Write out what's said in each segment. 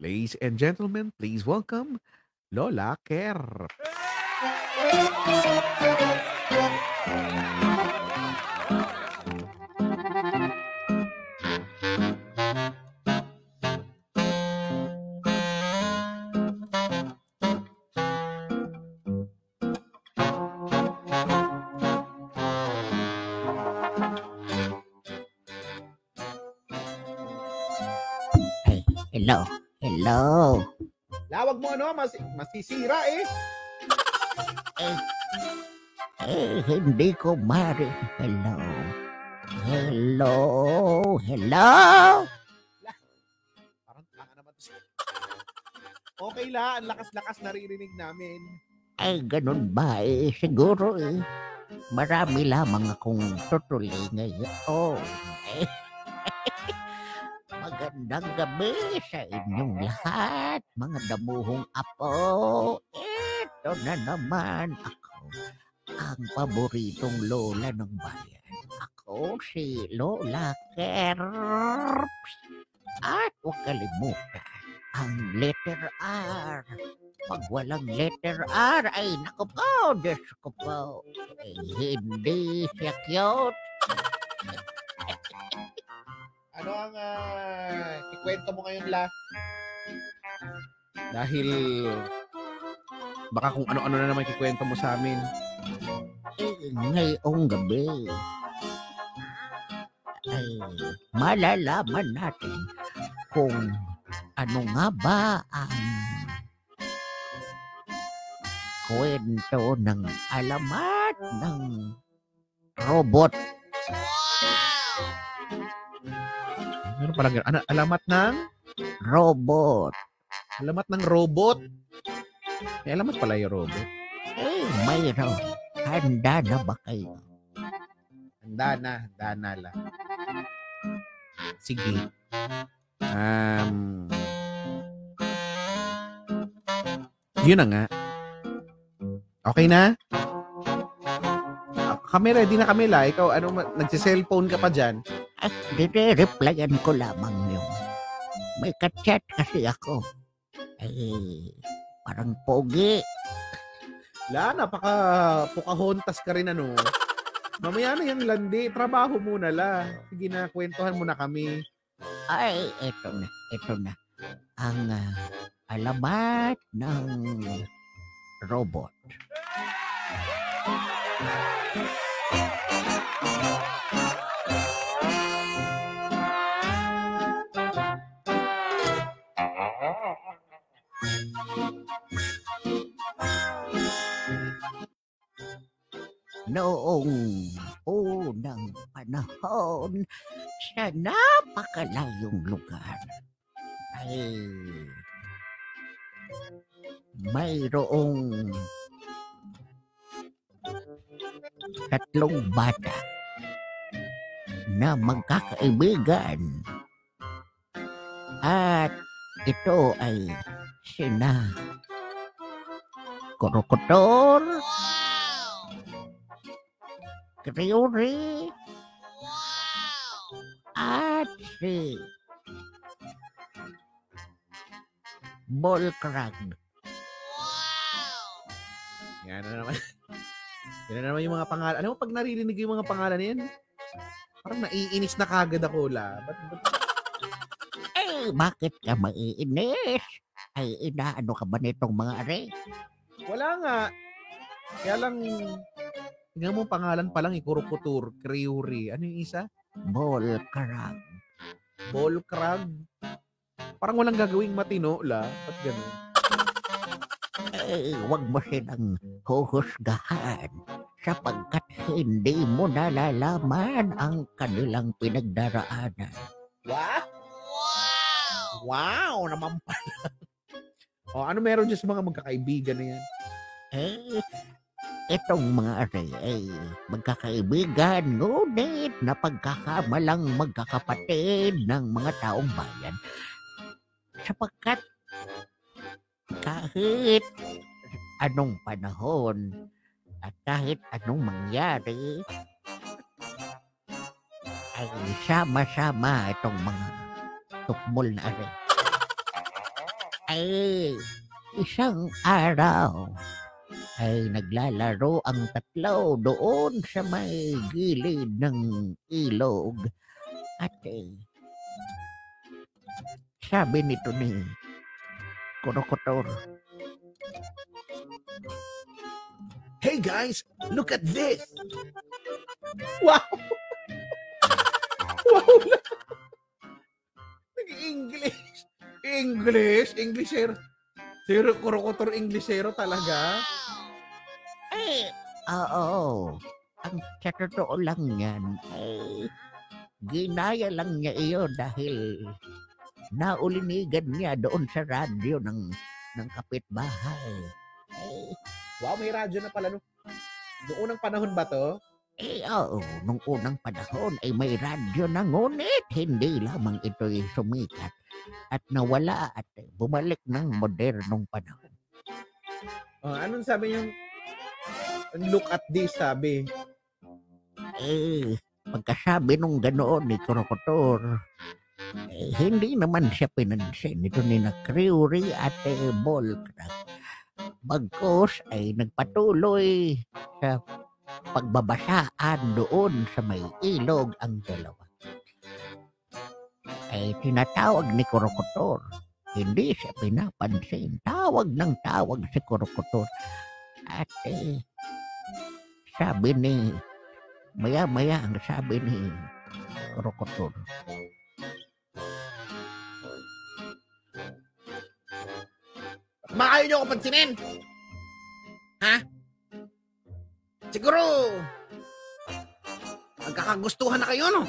Ladies and gentlemen, please welcome Lola Kerr. Hello. Hello. Lawag mo ano, mas, masisira eh. Eh, hindi ko mari. Hello. Hello. Hello. Parang tanga naman to. Okay la, ang lakas-lakas naririnig namin. Ay, ganun ba eh? Siguro eh. Marami lamang akong tutuloy ngayon. Eh, Magandang gabi sa inyong lahat, mga damuhong apo. Ito na naman ako, ang paboritong lola ng bayan. Ako si Lola Kerps. At huwag kalimutan, ang letter R. Pag walang letter R, ay naku po, Diyos ko po. Eh, hindi siya cute. Ano ang uh, ikwento mo ngayon la? Dahil baka kung ano-ano na naman ikwento mo sa amin. Eh, ngayong gabi, ay malalaman natin kung ano nga ba ang kwento ng alamat ng robot. Ano pala ganun? Ano, alamat ng? Robot. Alamat ng robot. May alamat pala yung robot. Eh, mayroon. Handa na ba kayo? Handa na, handa na la. Sige. Um, yun na nga. Okay na? Ah, Kami ready na kami la. Ikaw, ano, nagsi-cellphone ka pa dyan? At dire-replyan ko lamang yung may kachat kasi ako. Eh, parang pogi. La, napaka Pocahontas ka rin ano. Mamaya na yung landi. Trabaho muna la. Sige na, kwentuhan mo na kami. Ay, eto na, eto na. Ang ah, alamat ng robot. Noong unang panahon, sa napakalayong lugar. Ay mayroong tatlong bata na magkakaibigan. At ito ay sina Korokotor Kriori at si Bolkrag. Yan na naman. Yan na naman yung mga pangalan. Alam mo, pag naririnig yung mga pangalan na yan, parang naiinis na kagad ako la. Ba't, ba't, Eh, bakit ka maiinis? Ay, inaano ka ba nitong mga are? wala nga. Kaya lang, tingnan mo pangalan pa lang, Ikurukutur, Kriuri. Ano yung isa? Bolkrag. Bolkrag. Parang walang gagawing matino la. Ba't ganun? Eh, wag mo silang huhusgahan sapagkat hindi mo nalalaman ang kanilang pinagdaraanan. Wow! Wow! Naman pala. o, ano meron dyan sa mga magkakaibigan na yan? Eh, itong mga are ay magkakaibigan, ngunit napagkakamalang magkakapatid ng mga taong bayan. Sapagkat kahit anong panahon at kahit anong mangyari, ay sama-sama itong mga tukmol na are. Ay, isang araw ay naglalaro ang tatlo doon sa may gilid ng ilog. At eh, sabi nito ni Kurokotor, Hey guys, look at this! Wow! wow lang! Nag-English! English! Englishero! Zero, kurokotor Englishero talaga? Eh, oo. Ang sa totoo lang yan, eh, ginaya lang niya iyo dahil naulinigan niya doon sa radyo ng, ng kapitbahay. Eh, Wow, may radyo na pala no. Noong unang panahon ba to? eh, oo, nung unang panahon ay may radyo na ngunit hindi lamang ito'y sumikat at nawala at bumalik ng modernong panahon. Oh, anong sabi yung look at this sabi? Eh, pagkasabi nung ganoon ni Krokotor, eh, hindi naman siya pinansin ito ni na Crewery at eh, Volcrack. Bagkos ay nagpatuloy sa pagbabasaan doon sa may ilog ang dalawa. Ay tinatawag ni Krokotor. Hindi siya pinapansin. Tawag ng tawag si Krokotor. At eh, sabi ni Maya-maya ang sabi ni Krokotor. Makayo niyo ako pansinin! Ha? Siguro, magkakagustuhan na kayo, no?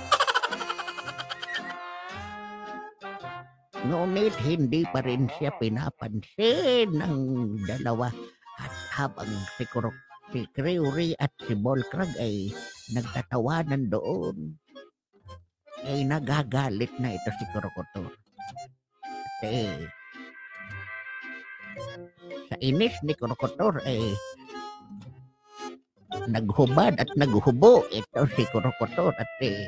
Ngunit hindi pa rin siya pinapansin ng dalawa at habang si, Krok, si Crewery at si Bolkrag ay nagtatawanan doon ay nagagalit na ito si Krokotor. Kasi sa inis ni Krokotor ay naghubad at naghubo ito si Krokotor at eh,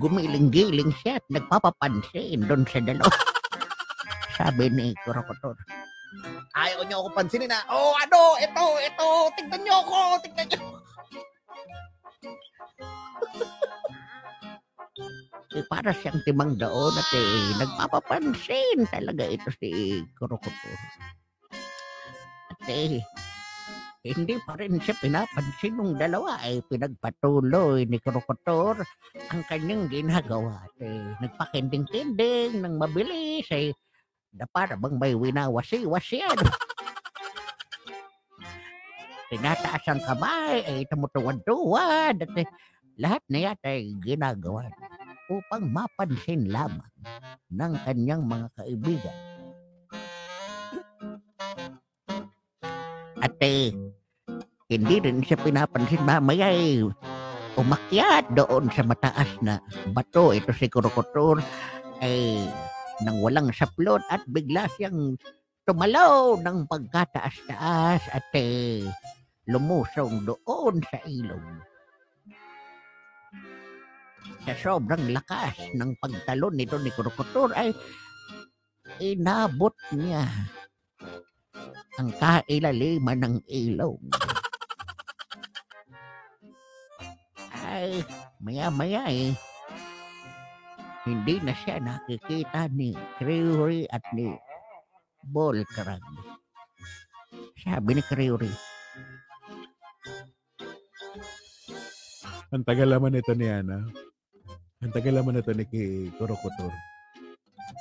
gumiling-giling siya at nagpapapansin doon sa dalawa. Sabi ni Krokotor, Ayaw niyo ako pansinin, ha? Oh, ano? Ito, ito! Tignan niyo ako! Tignan niyo! eh, para siyang timang doon at eh, nagpapapansin talaga ito si Krokotor. At eh, hindi pa rin siya pinapansin ng dalawa ay pinagpatuloy ni Krokotor ang kanyang ginagawa. At eh, nagpakinding-kinding ng mabilis ay na para bang may winawasi-wasi ano. Tinataas ang kamay ay tumutuwad-tuwad at eh, lahat na yata ay ginagawa upang mapansin lamang ng kanyang mga kaibigan. At eh, hindi rin siya pinapansin mamaya eh, umakyat doon sa mataas na bato. Ito si Krokotor ay nang walang saplot at bigla siyang tumalaw ng pagkataas-taas at eh, lumusong doon sa ilog. Sa sobrang lakas ng pagtalon nito ni Krokotor ay inabot niya ang kailaliman ng ilog. Ay, maya-maya eh, hindi na siya nakikita ni Crewery at ni Volcrag. Sabi ni Crewery, Ang tagal naman ito ni Ana. Ang tagal naman ito ni Kurokotor.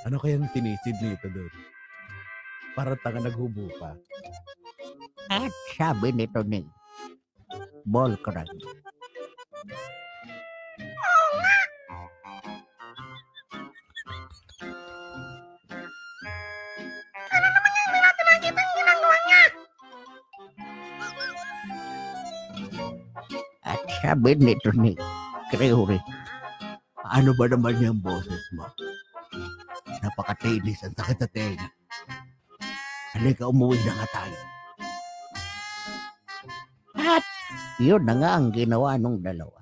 Ano kayang tinisid nito doon? Para tanga naghubo pa. at sabi nito ni Volcrag. Sabi nito ni Crewery, Ano ba naman yung boses mo? Napakatinis ang sakit sa tenga. Halika, umuwi na nga tayo. Yun na nga ang ginawa nung dalawa.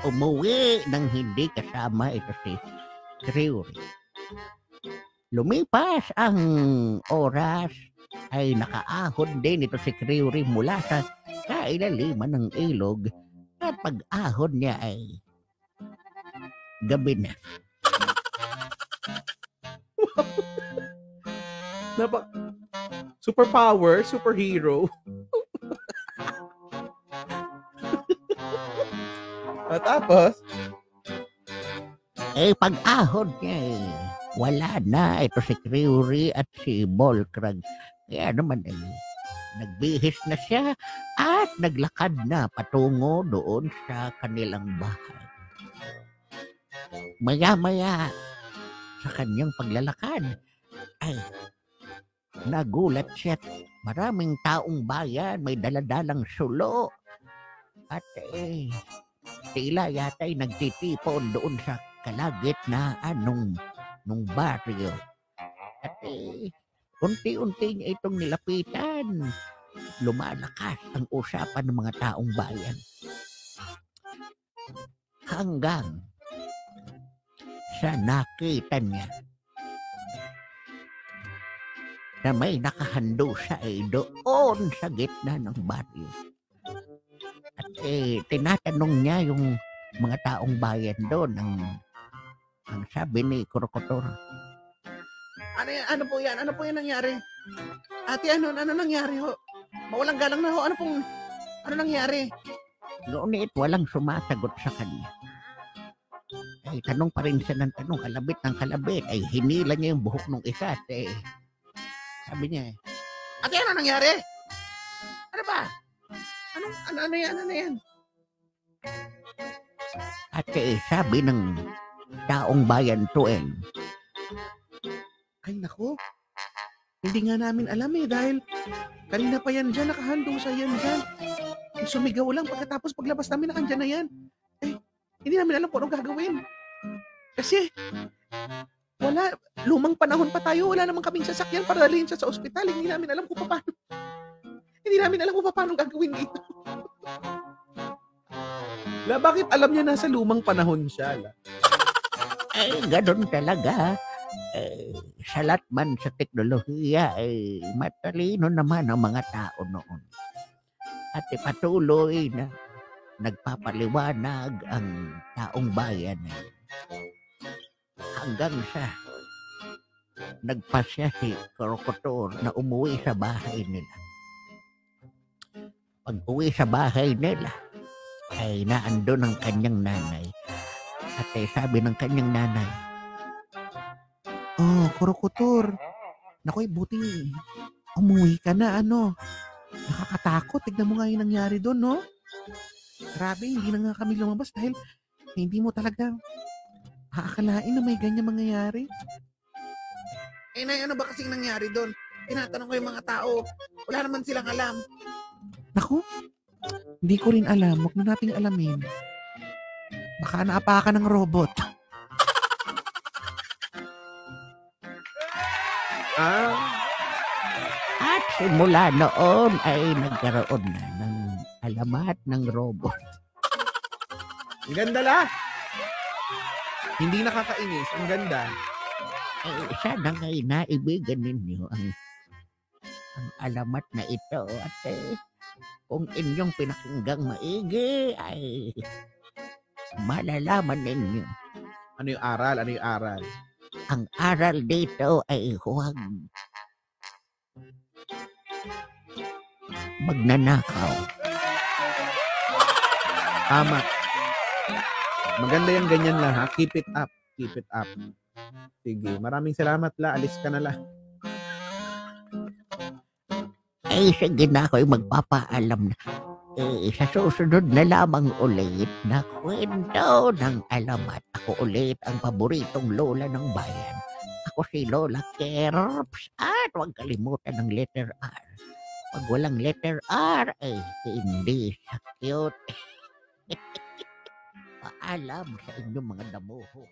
Umuwi nang hindi kasama ito si Crewery. Lumipas ang oras ay nakaahon din ito si Kriuri mula sa kailaliman ng ilog at pag-ahon niya ay gabi na. Napa superpower, superhero. At tapos, Eh, pag-ahon niya eh, wala na ito si Kriuri at si Bolkrag. Kaya naman eh, nagbihis na siya at naglakad na patungo doon sa kanilang bahay. Maya-maya sa kanyang paglalakad ay nagulat siya. Maraming taong bayan, may daladalang sulo. At eh, tila yata'y nagtitipon doon sa kalagitnaan nung, nung baryo. At eh, unti-unti niya itong nilapitan. Lumalakas ang usapan ng mga taong bayan. Hanggang sa nakita niya na may nakahando siya ay doon sa gitna ng baryo. At eh, tinatanong niya yung mga taong bayan doon ang ang sabi ni Krokotor. Ano yan? Ano po yan? Ano po yan nangyari? Ate, ano, ano nangyari ho? Mawalang galang na ho. Ano pong, ano nangyari? Ngunit walang sumasagot sa kanya. Ay, tanong pa rin siya ng tanong, kalabit ng kalabit. Ay, hinila niya yung buhok ng isa. At, eh, Sabi niya eh. Ate, ano nangyari? Ano ba? Anong, ano, ano yan? Ano yan? at eh, sabi ng taong bayan tueng, Ay, nako. Hindi nga namin alam eh dahil kanina pa yan dyan, nakahandong sa yan dyan. Eh, Sumigaw lang pagkatapos paglabas namin nakandyan na yan. Eh, hindi namin alam kung anong gagawin. Kasi, wala, lumang panahon pa tayo, wala namang kaming sasakyan para dalhin siya sa ospital. Hindi namin alam kung paano. Hindi namin alam kung paano gagawin dito. La, bakit alam niya nasa lumang panahon siya? La? ay, ganun talaga. Eh, salat man sa teknolohiya, ay matalino naman ang mga tao noon. At ipatuloy na nagpapaliwanag ang taong bayan eh. hanggang sa nagpasya si Krokotor na umuwi sa bahay nila. Pag uwi sa bahay nila, ay naando ng kanyang nanay. At ay sabi ng kanyang nanay, Oh, Kurokotor. Nakoy, buti umuwi ka na, ano. Nakakatakot. Tignan mo nga yung nangyari doon, no? Grabe, hindi na nga kami lumabas dahil hindi mo talaga aakalain na may ganyan mangyayari. Eh, nay, ano ba kasing nangyari doon? Tinatanong ko yung mga tao. Wala naman silang alam. Naku, hindi ko rin alam. Huwag na nating alamin. Baka naapakan ng robot. Ah, At simula noon ay nagkaroon na ng alamat ng robot. ang ganda la. Hindi nakakainis. Ang ganda. Eh, sana ngay naibigan ninyo ang, ang alamat na ito at eh, kung inyong pinakinggang maigi ay malalaman ninyo. Ano yung aral? Ano yung aral? Ang aral dito ay huwag magnanakaw. Tama. Maganda yung ganyan lang ha. Keep it up. Keep it up. Sige. Maraming salamat la. Alis ka na la. Eh, sige na ako'y magpapaalam na. Eh, sa susunod na lamang ulit na kwento ng alamat. Ako ulit ang paboritong lola ng bayan. Ako si Lola Kerps. At huwag kalimutan ng letter R. Pag walang letter R, eh, hindi sa cute. Paalam sa inyong mga damuho.